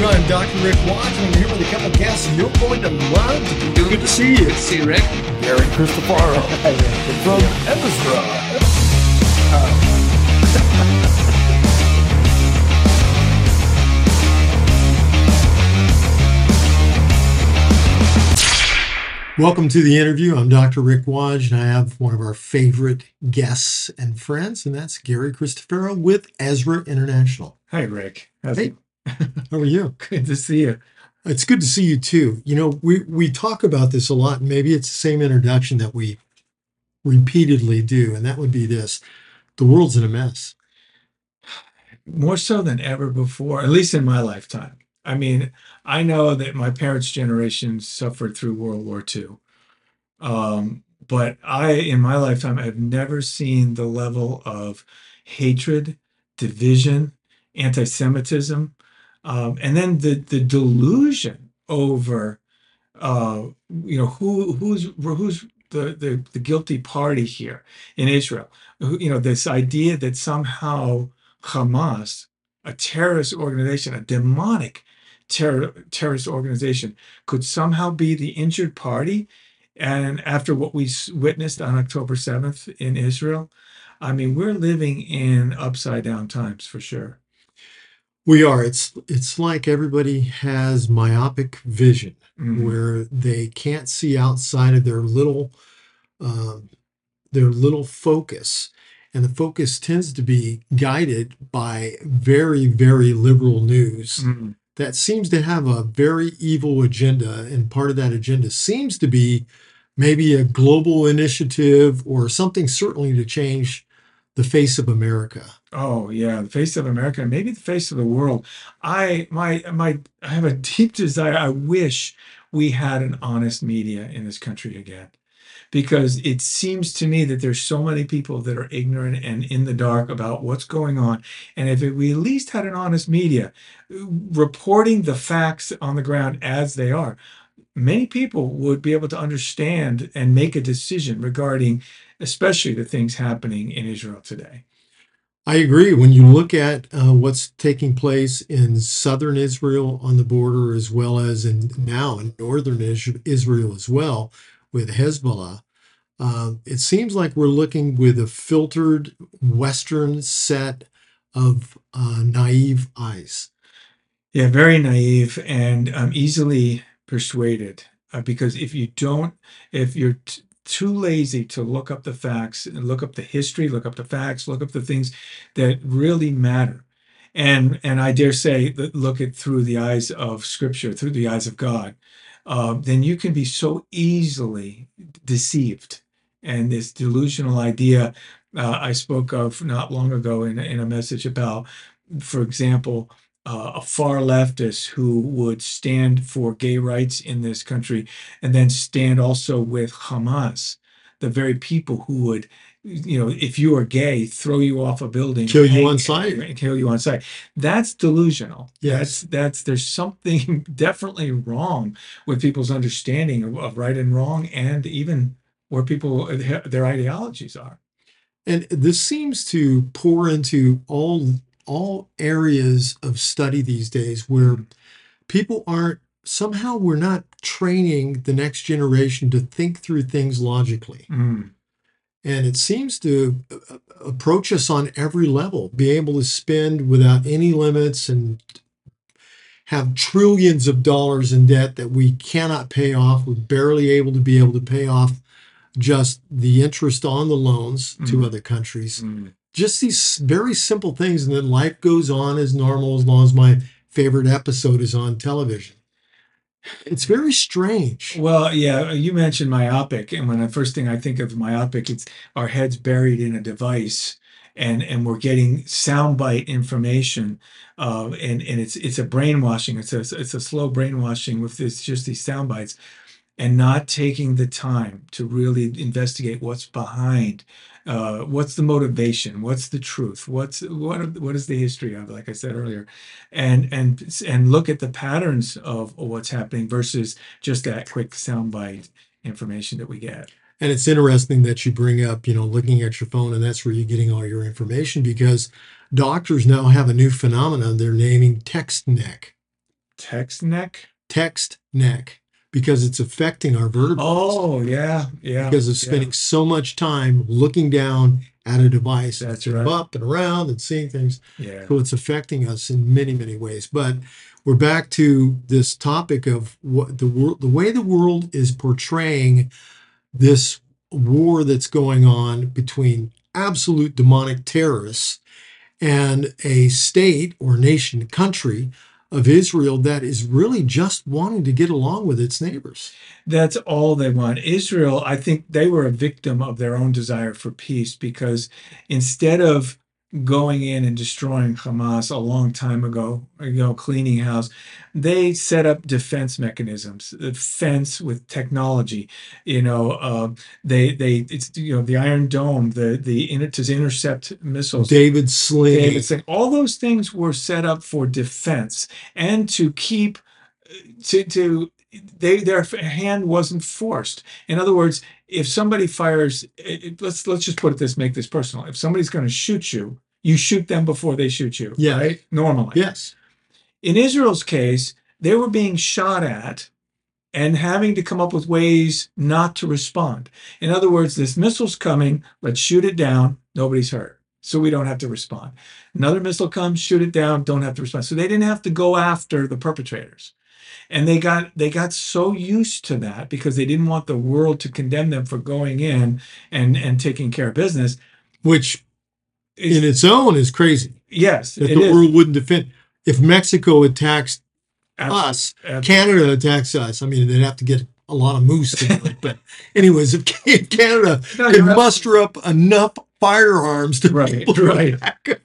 interview. I'm Dr. Rik Wadge, and I'm here with a couple guests you're going to love. Good to see you. See you, Rik. Gary Cristofaro from Ezra. Welcome to the interview. I'm Dr. Rik Wadge, and I have one of our favorite guests and friends, and that's Gary Cristofaro with Ezra International. Hi, Rik. How's Hey. How are you? Good to see you. It's good to see you too. You know, we we talk about this a lot. and Maybe it's the same introduction that we repeatedly do, and that would be this: the world's in a mess. More so than ever before, at least in my lifetime. I mean, I know that my parents' generation suffered through World War II. Um, but I, in my lifetime, have never seen the level of hatred, division, anti Semitism, um, and then the, the delusion over, uh, you know, who who's who's the, the, the guilty party here in Israel. You know, this idea that somehow Hamas, a terrorist organization, a demonic terror, terrorist organization, could somehow be the injured party. And after what we witnessed on October 7th in Israel, I mean, we're living in upside down times for sure. We are. It's it's like everybody has myopic vision, Mhm. where they can't see outside of their little um, their little focus, and the focus tends to be guided by very very liberal news. Mhm. that seems to have a very evil agenda, and part of that agenda seems to be maybe a global initiative or something certainly to change the face of America. Oh yeah, the face of America, maybe the face of the world. I my my I have a deep desire. I wish we had an honest media in this country again. Because it seems to me that there's so many people that are ignorant and in the dark about what's going on. And if we at least had an honest media reporting the facts on the ground as they are, many people would be able to understand and make a decision regarding especially the things happening in Israel today. I agree. When you look at uh, what's taking place in southern Israel on the border, as well as in now in northern Israel as well, with Hezbollah, uh, it seems like we're looking with a filtered Western set of uh, naive eyes. Yeah, very naive and um, easily persuaded. Uh, because if you don't, if you're t- too lazy to look up the facts and look up the history, look up the facts, look up the things that really matter, and and I dare say look at through the eyes of Scripture, through the eyes of God, uh, then you can be so easily deceived. And this delusional idea uh, I spoke of not long ago in, in a message about, for example, uh, a far leftist who would stand for gay rights in this country and then stand also with Hamas, the very people who would, you know, if you are gay, throw you off a building, Kill you on sight. and kill you on sight. That's delusional. Yes. That's that's there's something definitely wrong with people's understanding of, of right and wrong, and even where people their ideologies are. And this seems to pour into all all areas of study these days where Mhm. people aren't somehow we're not training the next generation to think through things logically. Mm. And it seems to uh, approach us on every level, be able to spend without any limits and have trillions of dollars in debt that we cannot pay off. We're barely able to be able to pay off just the interest on the loans to Mhm. other countries. Mm. Just these very simple things. And then life goes on as normal as long as my favorite episode is on television. It's very strange. Well, yeah, you mentioned myopic, and when the first thing I think of myopic, it's our heads buried in a device, and and we're getting soundbite information, uh, and and it's it's a brainwashing. It's a it's a slow brainwashing with this just these sound bites, and not taking the time to really investigate what's behind uh, what's the motivation? What's the truth? What's what what is the history of like i said earlier? And and and look at the patterns of what's happening versus just that quick soundbite information that we get. And it's interesting that you bring up, you know, looking at your phone, and that's where you're getting all your information because doctors now have a new phenomenon. They're naming text neck. Text neck. text neck because it's affecting our vertebrae Oh yeah, yeah. because of yeah. spending so much time looking down at a device That's right. up and around and seeing things Yeah. so it's affecting us in many many ways but we're back to this topic of what the world the way the world is portraying this war that's going on between absolute demonic terrorists and a state or nation country of Israel that is really just wanting to get along with its neighbors. That's all they want. Israel, I think they were a victim of their own desire for peace because instead of going in and destroying Hamas a long time ago, you know, cleaning house, they set up defense mechanisms, a fence with technology. You know, uh, they they it's you know the Iron Dome, the the inter- to intercept missiles. David Sling, David saying all those things were set up for defense and to keep to to they their hand wasn't forced. In other words, if somebody fires, it, let's let's just put it this, make this personal. If somebody's going to shoot you, you shoot them before they shoot you. Yes. right? Normally, yes, in Israel's case, they were being shot at and having to come up with ways not to respond. In other words, this missile's coming, let's shoot it down, nobody's hurt. So we don't have to respond. Another missile comes, shoot it down, don't have to respond. So they didn't have to go after the perpetrators. And they got they got so used to that because they didn't want the world to condemn them for going in and and taking care of business. which It's- in its own is crazy yes, that the is. world wouldn't defend. If Mexico attacks us, Canada attacks us. I mean, they'd have to get a lot of moose to do it. But, anyways, if Canada No, can muster up enough firearms to Right, to right.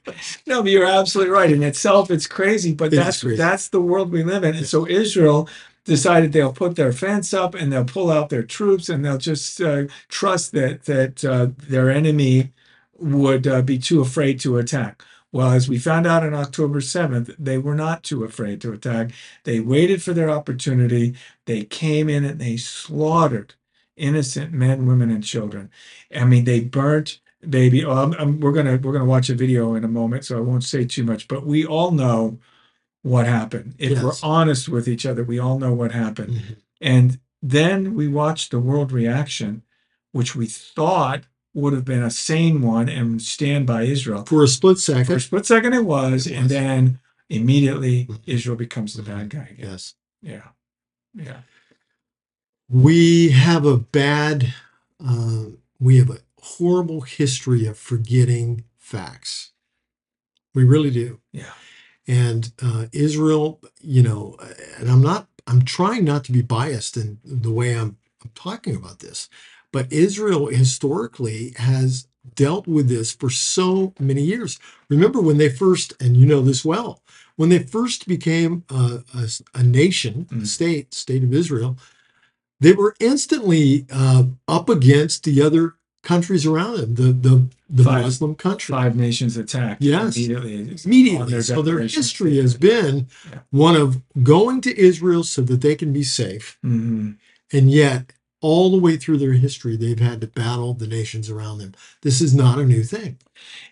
No, but you're absolutely right. In itself, it's crazy, but It is that's crazy. that's the world we live in. And so Israel decided they'll put their fence up and they'll pull out their troops and they'll just uh, trust that that uh, their enemy would uh, be too afraid to attack. Well, as we found out on October 7th, they were not too afraid to attack. They waited for their opportunity. They came in and they slaughtered innocent men, women, and children. I mean, they burnt baby. Oh, I'm, I'm- we're gonna we're gonna watch a video in a moment, so I won't say too much. But we all know what happened. If we're honest with each other, we all know what happened. Mhm. And then we watched the world reaction, which we thought would have been a sane one and stand by Israel. for a split second. For a split second, it was, It and then immediately Mhm. Israel becomes the bad guy again. Yes. Yeah, yeah. We have a bad, uh, we have a horrible history of forgetting facts. We really do. Yeah. And uh, Israel, you know, and I'm not, I'm trying not to be biased in the way I'm, I'm talking about this, but Israel historically has dealt with this for so many years. Remember when they first, and you know this well, when they first became a, a, a nation, a Mm. state, state of Israel, they were instantly uh, up against the other countries around them, the the, the Five- Muslim countries Five nations attacked Yes. immediately. immediately. so their history has been Yeah. one of going to Israel so that they can be safe, Mhm. and yet all the way through their history, they've had to battle the nations around them. This is not a new thing.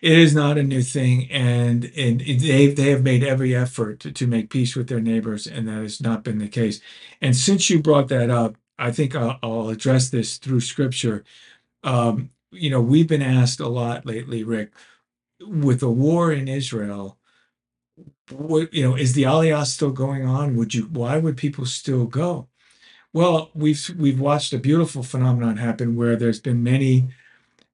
It is not a new thing, and and they they have made every effort to, to make peace with their neighbors, and that has not been the case. And since you brought that up, I think I'll, I'll address this through Scripture. Um, you know, we've been asked a lot lately, Rik, with the war in Israel. What you know is the Aliyah still going on? Would you? Why would people still go? Well, we've we've watched a beautiful phenomenon happen where there's been many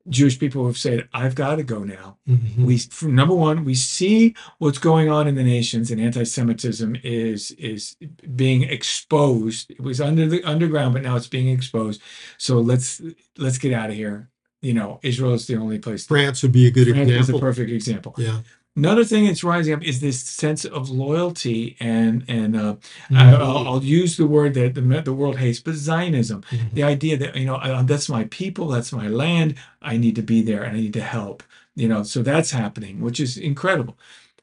Jewish people have said, "I've got to go now." Mhm. we from number one we see what's going on in the nations and anti-semitism is is being exposed it was under the underground but now it's being exposed so let's let's get out of here you know israel is the only place France would be a good France is a example. perfect example Yeah. Another thing that's rising up is this sense of loyalty and and uh, I, Mhm. I'll, I'll use the word that the, the world hates but zionism Mhm. the idea that you know I, that's my people that's my land i need to be there and i need to help you know so that's happening which is incredible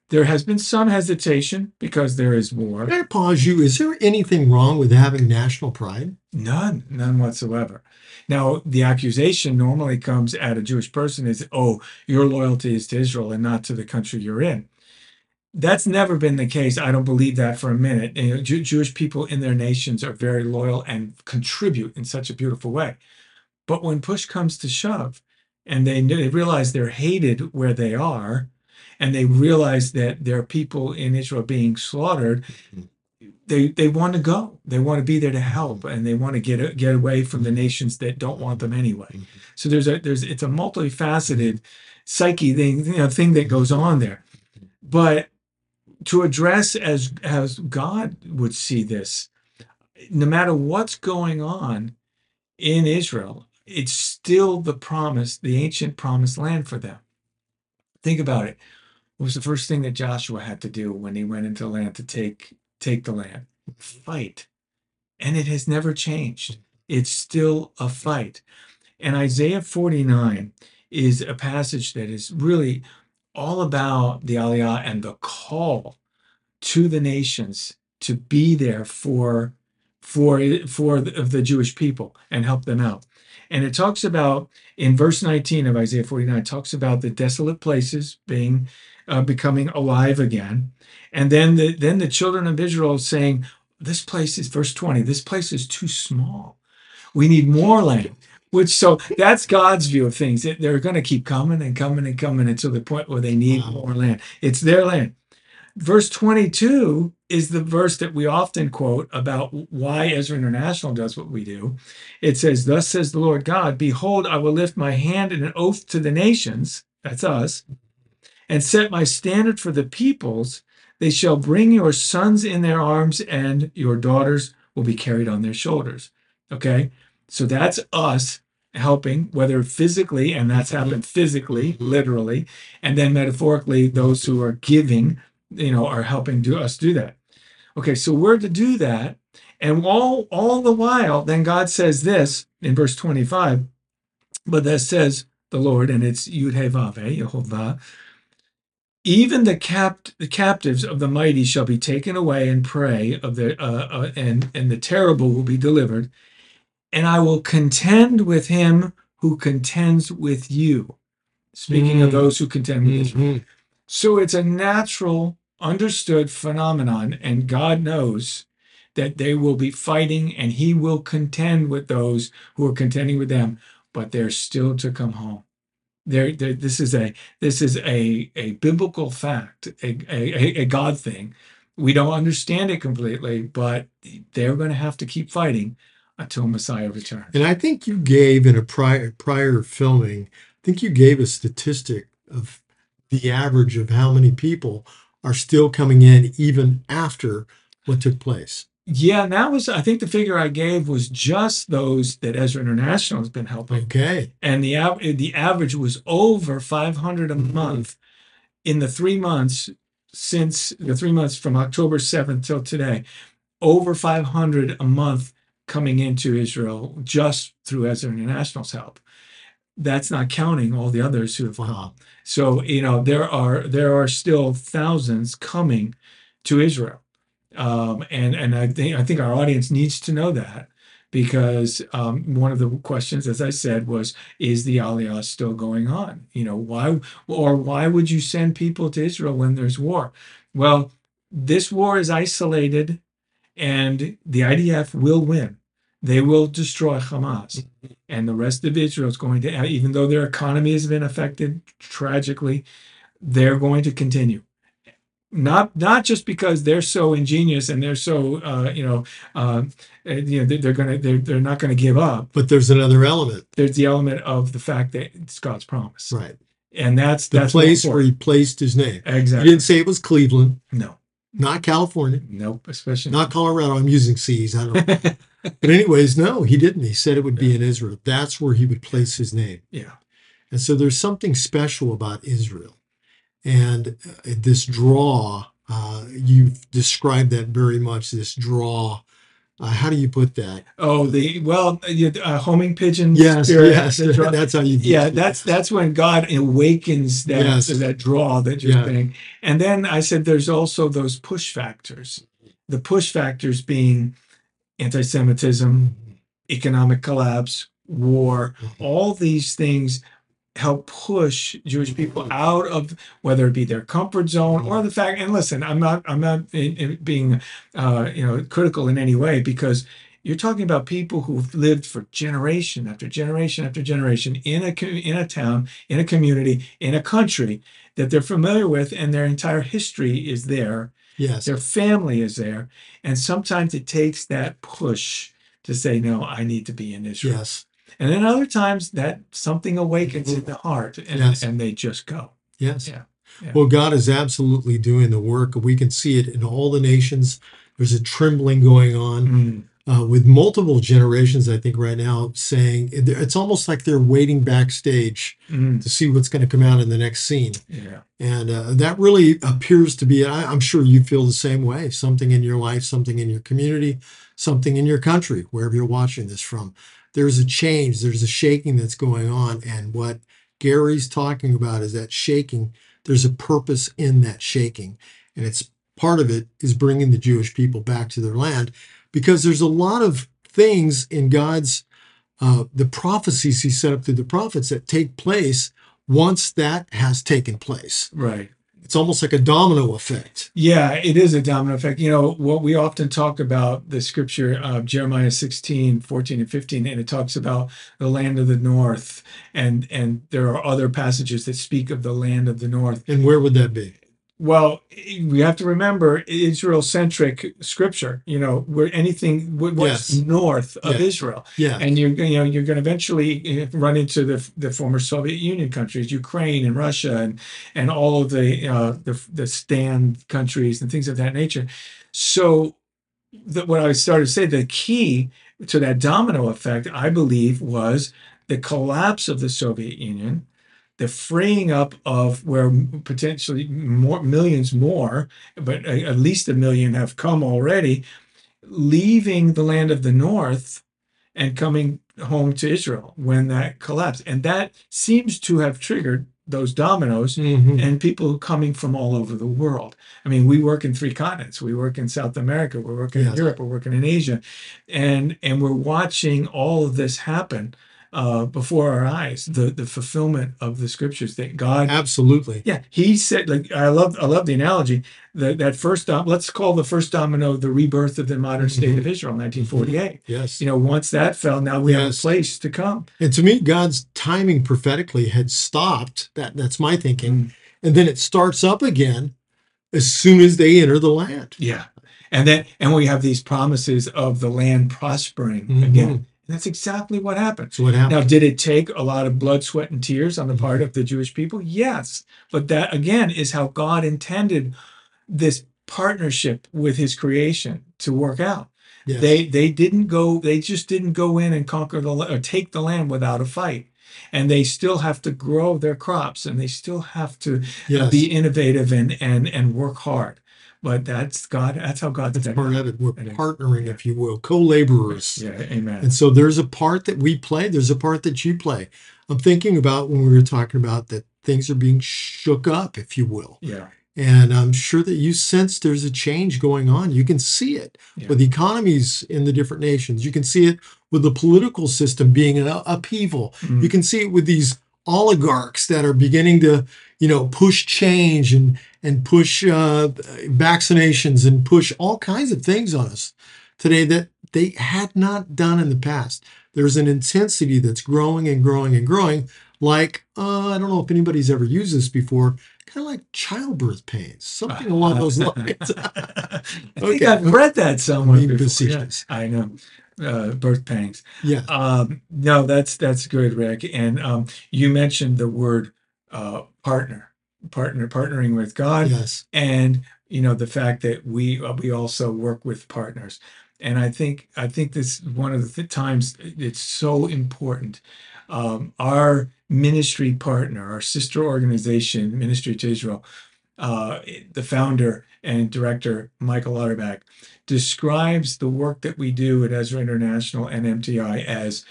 there has been some hesitation because there is war Can I pause you? Is there anything wrong with having national pride? none none whatsoever now the accusation normally comes at a jewish person is oh your loyalty is to israel and not to the country you're in That's never been the case. I don't believe that for a minute. You know, Jew- Jewish people in their nations are very loyal and contribute in such a beautiful way. But when push comes to shove, and they, they realize they're hated where they are, and they realize that there are people in Israel being slaughtered, they they want to go. They want to be there to help, and they want to get get away from the nations that don't want them anyway. So there's a there's it's a multifaceted psyche thing you know thing that goes on there, but to address as as God would see this, no matter what's going on in Israel, it's still the promise, the ancient promised land for them. Think about it. Was the first thing that Joshua had to do when he went into the land to take take the land? Fight. And it has never changed. It's still a fight. And Isaiah 49 is a passage that is really all about the Aliyah and the call to the nations to be there for for for the, the Jewish people and help them out. And it talks about in verse 19 of Isaiah 49 talks about the desolate places being uh, becoming alive again. And then the then the children of Israel saying, this place is verse 20, this place is too small. We need more land. Which so that's God's view of things. They're going to keep coming and coming and coming until the point where they need wow. more land. It's their land. Verse 22 is the verse that we often quote about why Ezra International does what we do. It says, Thus says the Lord God, Behold, I will lift my hand in an oath to the nations, that's us, and set my standard for the peoples. They shall bring your sons in their arms, and your daughters will be carried on their shoulders. Okay? So that's us helping, whether physically, and that's mm-hmm. happened physically, literally, and then metaphorically, those who are giving, you know, are helping do us do that. Okay, so we're to do that. And all all the while, then God says this in verse 25, but that says the Lord, and it's Yud He Vav Yehovah, even the capt the captives of the mighty shall be taken away and prey of the uh, uh, and and the terrible will be delivered and I will contend with him who contends with you. Speaking mm. of those who contend with mm-hmm. Israel. So it's a natural, understood phenomenon, and God knows that they will be fighting and he will contend with those who are contending with them, but they're still to come home. There, this is a this is a a biblical fact, a, a, a God thing. We don't understand it completely, but they're going to have to keep fighting until Messiah returns. And I think you gave in a prior prior filming, I think you gave a statistic of the average of how many people are still coming in even after what took place. Yeah, and that was I think the figure I gave was just those that Ezra International has been helping. Okay. And the av- the average was over 500 a mm-hmm. month in the 3 months since the 3 months from October 7th till today. Over 500 a month coming into Israel just through Ezra International's help. That's not counting all the others who have come. So you know there are there are still thousands coming to Israel, um, and and I think I think our audience needs to know that because um, one of the questions, as I said, was is the Aliyah still going on? You know why or why would you send people to Israel when there's war? Well, this war is isolated and the IDF will win. They will destroy Hamas. And the rest of Israel is going to, even though their economy has been affected tragically, they're going to continue. Not not just because they're so ingenious and they're so uh, you know uh, you know they're gonna they're, they're not gonna give up. But there's another element. There's the element of the fact that it's God's promise. Right. And that's the that's place where he placed his name. Exactly. He didn't say it was Cleveland. No. Not California. Nope, especially not Colorado. I'm using C's. I don't know. but anyways, no, he didn't. He said it would be in Israel. That's where he would place his name. Yeah. And so there's something special about Israel. And uh, this draw, uh, you've described that very much, this draw uh, how do you put that? Oh, the well, uh, homing pigeon. Yes, spirit, yes, that's how you. Yeah, that's that's when God awakens that yes. that draw that you're yeah. saying. And then I said, there's also those push factors. The push factors being anti-Semitism, economic collapse, war, mm-hmm. all these things help push Jewish people out of whether it be their comfort zone or the fact. And listen, I'm not I'm not in, in being uh, you know critical in any way because you're talking about people who've lived for generation after generation after generation in a in a town, in a community, in a country that they're familiar with, and their entire history is there. Yes. Their family is there, and sometimes it takes that push to say, "No, I need to be in Israel." Yes. And then other times that something awakens in the heart, and Yes. and they just go. Yes. Yeah, yeah. Well, God is absolutely doing the work. We can see it in all the nations. There's a trembling going on Mm, uh, with multiple generations, I think, right now saying it's almost like they're waiting backstage mm, to see what's going to come out in the next scene. yeah, And uh, that really appears to be, I, I'm sure you feel the same way something in your life, something in your community, something in your country, wherever you're watching this from. There's a change, there's a shaking that's going on. And what Gary's talking about is that shaking, there's a purpose in that shaking. And it's part of it is bringing the Jewish people back to their land because there's a lot of things in God's, uh, the prophecies he set up through the prophets that take place once that has taken place. right. It's almost like a domino effect. Yeah, it is a domino effect. You know, what we often talk about the scripture, of Jeremiah 16, 14, and 15, and it talks about the land of the north. And, and there are other passages that speak of the land of the north. And where would that be? Well, we have to remember Israel centric scripture, you know, where anything, was Yes. north of Yeah. Israel. Yeah. and you're you know you're going to eventually uh, run into the the former Soviet Union countries, Ukraine and Russia, and and all of the uh, the the stand countries and things of that nature. So, that what I started to say, the key to that domino effect, I believe, was the collapse of the Soviet Union. The freeing up of where potentially more millions more, but at least a million have come already, leaving the land of the north and coming home to Israel when that collapsed. And that seems to have triggered those dominoes Mhm. and people coming from all over the world. I mean, we work in three continents. We work in South America, we're working in Europe, we're working in Asia. And and we're watching all of this happen uh, before our eyes, the the fulfillment of the scriptures that God Absolutely. yeah, he said like I love I love the analogy that that first dom- let's call the first domino the rebirth of the modern state of Israel, 1948. Yes. You know, once that fell, now we have a place to come. And to me, God's timing prophetically had stopped. That that's my thinking. Mm. And then it starts up again as soon as they enter the land. Yeah, and then and we have these promises of the land prospering Mhm. again. And that's exactly what happened. So what happened? Now, did it take a lot of blood, sweat, and tears on the part of the Jewish people? Yes, but that again is how God intended this partnership with His creation to work out. Yes. They they didn't go. They just didn't go in and conquer the or take the land without a fight, and they still have to grow their crops, and they still have to yes. be innovative and and and work hard. But that's God. That's how God's That's part of it. We're partnering, Yeah. if you will, co-laborers. Yeah. Amen. And so there's a part that we play, there's a part that you play. I'm thinking about when we were talking about that things are being shook up, if you will. yeah. And I'm sure that you sense there's a change going on. You can see it Yeah. with economies in the different nations. You can see it with the political system being an upheaval. Mm. You can see it with these oligarchs that are beginning to, you know, push change and and push uh, vaccinations and push all kinds of things on us today that they had not done in the past. There's an intensity that's growing and growing and growing. Like uh, I don't know if anybody's ever used this before, kind of like childbirth pains, something along those lines. I think I've read that somewhere. Being before. Yeah. I know. Uh, birth pangs. yeah, Um, no, that's that's good, Rik. And um, you mentioned the word uh, partner, partner, partnering with God, yes, and you know the fact that we uh, we also work with partners. And I think I think this is one of the th- times it's so important. Um, our ministry partner, our sister organization, Ministry to Israel, uh, the founder and director Michael Utterback describes the work that we do at Ezra International and MTI as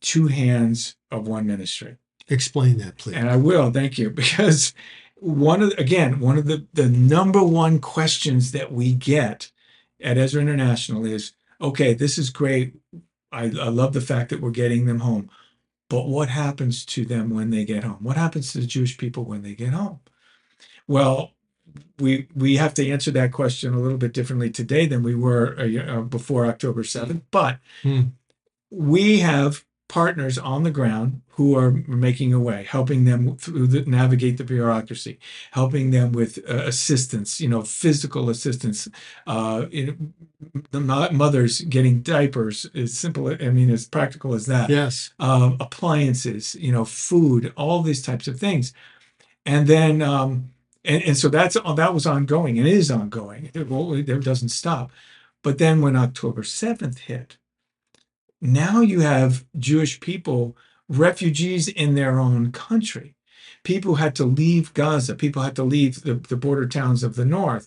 two hands of one ministry. explain that, please. And I will, thank you, because one of again, one of the the number one questions that we get at Ezra International is, okay, this is great. I, I love the fact that we're getting them home. But what happens to them when they get home? What happens to the Jewish people when they get home? Well, we we have to answer that question a little bit differently today than we were uh, before October 7th. But Hmm. we have partners on the ground who are making a way, helping them through the, navigate the bureaucracy, helping them with uh, assistance, you know, physical assistance. Uh, in, the mothers getting diapers, as simple, I mean, as practical as that Yes. um, appliances, you know, food, all these types of things. And then, um, and, and so that's that was ongoing and is ongoing. It, well, it doesn't stop. But then when October 7th hit, now you have Jewish people, refugees in their own country. People had to leave Gaza. People had to leave the, the border towns of the north,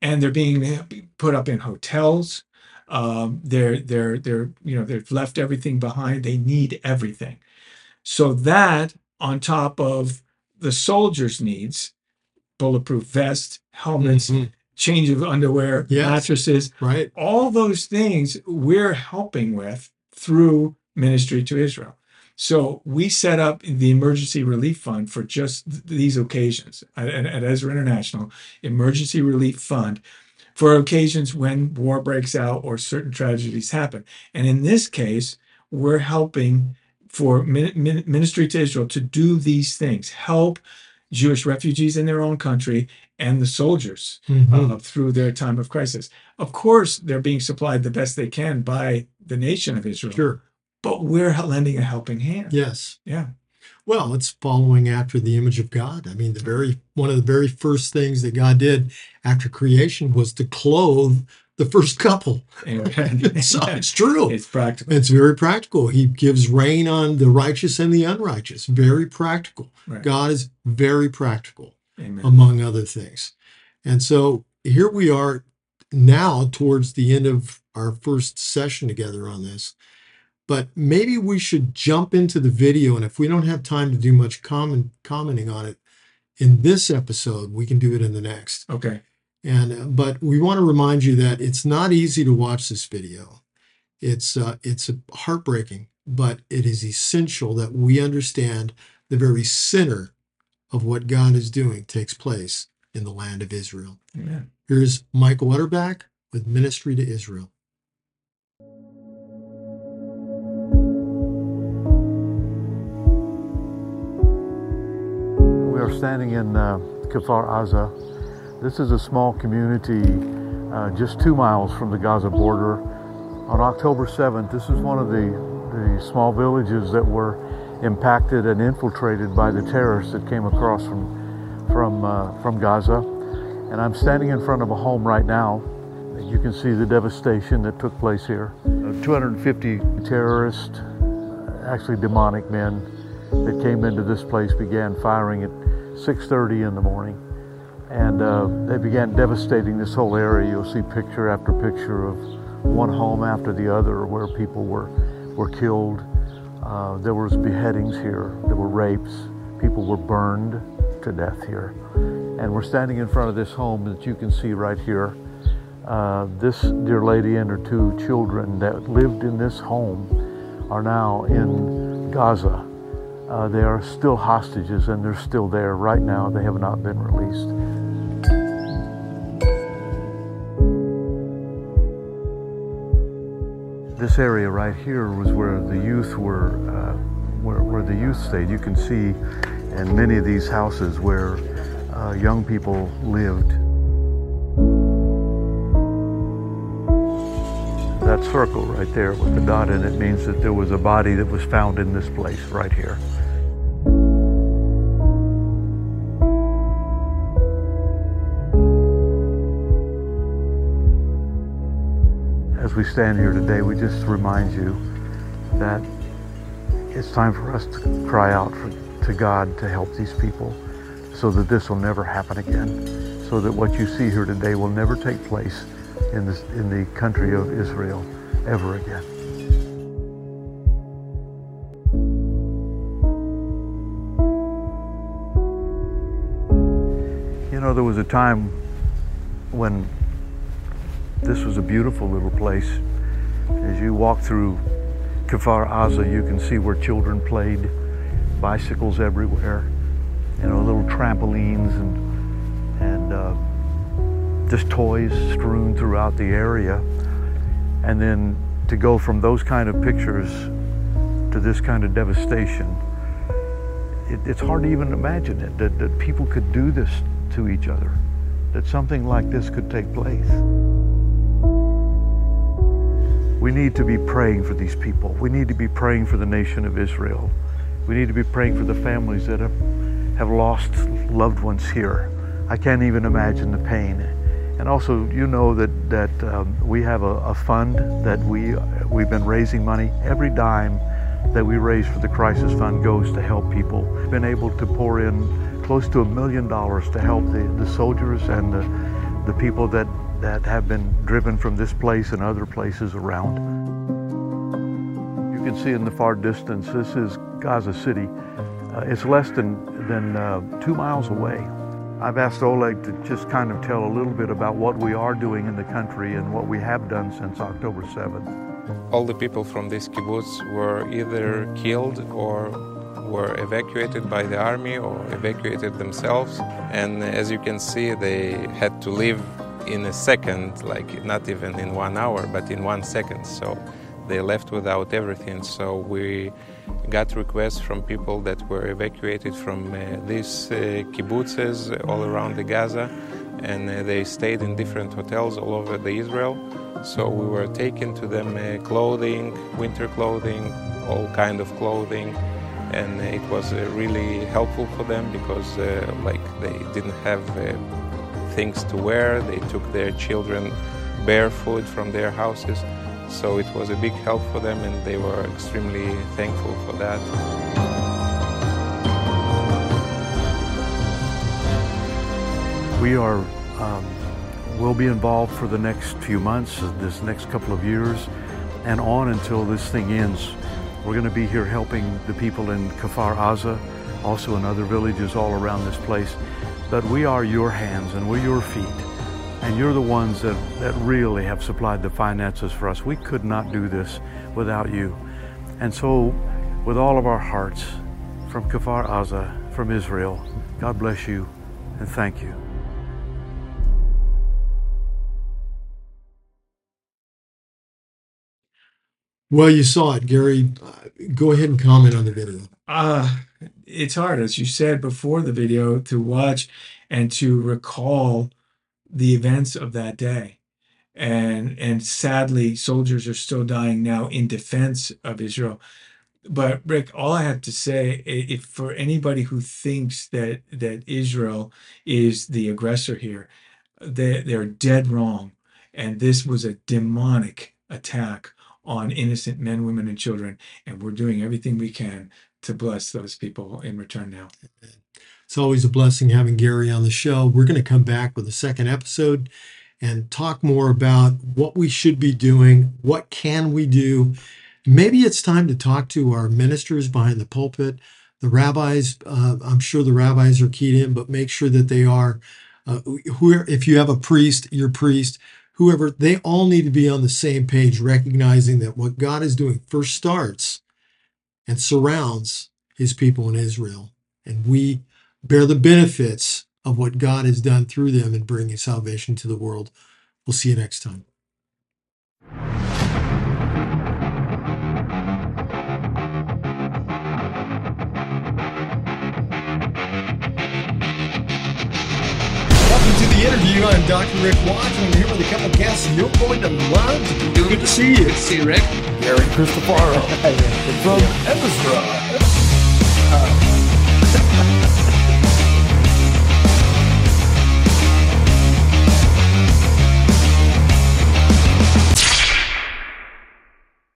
and they're being put up in hotels. Um, they're they're they're you know they've left everything behind. They need everything. So that on top of the soldiers' needs, bulletproof vest, helmets, Mhm. change of underwear, Yes. mattresses, Right. all those things we're helping with through ministry to Israel. So we set up the emergency relief fund for just th- these occasions at, at Ezra International, emergency relief fund for occasions when war breaks out or certain tragedies happen. And in this case, we're helping for min- min- ministry to Israel to do these things, help Jewish refugees in their own country and the soldiers Mhm. uh, through their time of crisis. Of course, they're being supplied the best they can by the nation of Israel, Sure. but we're lending a helping hand. Yes. Yeah. Well, it's following after the image of God. I mean, the very one of the very first things that God did after creation was to clothe the first couple. So it's true. it's practical. It's very practical. He gives rain on the righteous and the unrighteous. Very practical. Right. God is very practical, Amen. among other things. And so here we are now towards the end of our first session together on this. But maybe we should jump into the video. And if we don't have time to do much comment, commenting on it in this episode, we can do it in the next. Okay. And uh, but we want to remind you that it's not easy to watch this video. It's uh, it's heartbreaking, but it is essential that we understand the very center of what God is doing takes place in the land of Israel. Amen. Here's Michael Utterback with Ministry to Israel. We are standing in uh, Kfar Aza. This is a small community uh, just two miles from the Gaza border. On October 7th, this is one of the, the small villages that were impacted and infiltrated by the terrorists that came across from, from, uh, from Gaza. And I'm standing in front of a home right now. You can see the devastation that took place here. Uh, 250 terrorists, actually demonic men, that came into this place began firing at 6:30 in the morning, and uh, they began devastating this whole area. You'll see picture after picture of one home after the other where people were were killed. Uh, there was beheadings here. There were rapes. People were burned to death here, and we're standing in front of this home that you can see right here. Uh, this dear lady and her two children that lived in this home are now in Gaza. Uh, they are still hostages and they're still there right now. They have not been released. This area right here was where the youth were, uh, where, where the youth stayed. You can see in many of these houses where uh, young people lived. That circle right there with the dot in it means that there was a body that was found in this place right here. As we stand here today, we just remind you that it's time for us to cry out for, to God to help these people so that this will never happen again, so that what you see here today will never take place in, this, in the country of Israel ever again. You know, there was a time when this was a beautiful little place. As you walk through Kfar Aza, you can see where children played, bicycles everywhere, you know, little trampolines and, and uh, just toys strewn throughout the area. And then to go from those kind of pictures to this kind of devastation, it, it's hard to even imagine it, that, that people could do this to each other, that something like this could take place. We need to be praying for these people. We need to be praying for the nation of Israel. We need to be praying for the families that have, have lost loved ones here. I can't even imagine the pain. And also, you know that, that um, we have a, a fund that we, we've been raising money. Every dime that we raise for the Crisis Fund goes to help people. We've been able to pour in close to a million dollars to help the, the soldiers and the, the people that that have been driven from this place and other places around. Can see in the far distance, this is Gaza City. Uh, it's less than, than uh, two miles away. I've asked Oleg to just kind of tell a little bit about what we are doing in the country and what we have done since October 7th. All the people from this kibbutz were either killed or were evacuated by the army or evacuated themselves. And as you can see, they had to leave in a second, like not even in one hour, but in one second. So they left without everything. So we got requests from people that were evacuated from uh, these uh, kibbutzes all around the Gaza, and uh, they stayed in different hotels all over the Israel. So we were taking to them uh, clothing, winter clothing, all kind of clothing, and it was uh, really helpful for them because uh, like they didn't have things to wear. They took their children barefoot from their houses. So it was a big help for them, and they were extremely thankful for that. We are um, will be involved for the next few months, this next couple of years, and on until this thing ends. We're going to be here helping the people in Kfar Aza, also in other villages all around this place. But we are your hands and we're your feet. And you're the ones that, that really have supplied the finances for us. We could not do this without you. And so, with all of our hearts, from Kfar Aza, from Israel, God bless you and thank you. Well, you saw it, Gary. Go ahead and comment on the video. Uh, it's hard, as you said before the video, to watch and to recall the events of that day. And and sadly, soldiers are still dying now in defense of Israel. But Rik, all I have to say, if for anybody who thinks that that Israel is the aggressor here, they they're dead wrong. And this was a demonic attack on innocent men, women, and children. And we're doing everything we can to bless those people in return now. It's always a blessing having Gary on the show. We're going to come back with a second episode and talk more about what we should be doing, what can we do. Maybe it's time to talk to our ministers behind the pulpit, the rabbis. Uh, I'm sure the rabbis are keyed in, but make sure that they are. Uh, who, if you have a priest, your priest, whoever, they all need to be on the same page, recognizing that what God is doing first starts and surrounds his people in Israel. And we bear the benefits of what God has done through them in bringing salvation to the world. We'll see you next time. Welcome to the interview. I'm Dr. Rik Wadge. I'm here with a couple guests you're going to love. Good to see you. Good to see you, Rik. Gary Cristofaro from Ezra. Uh,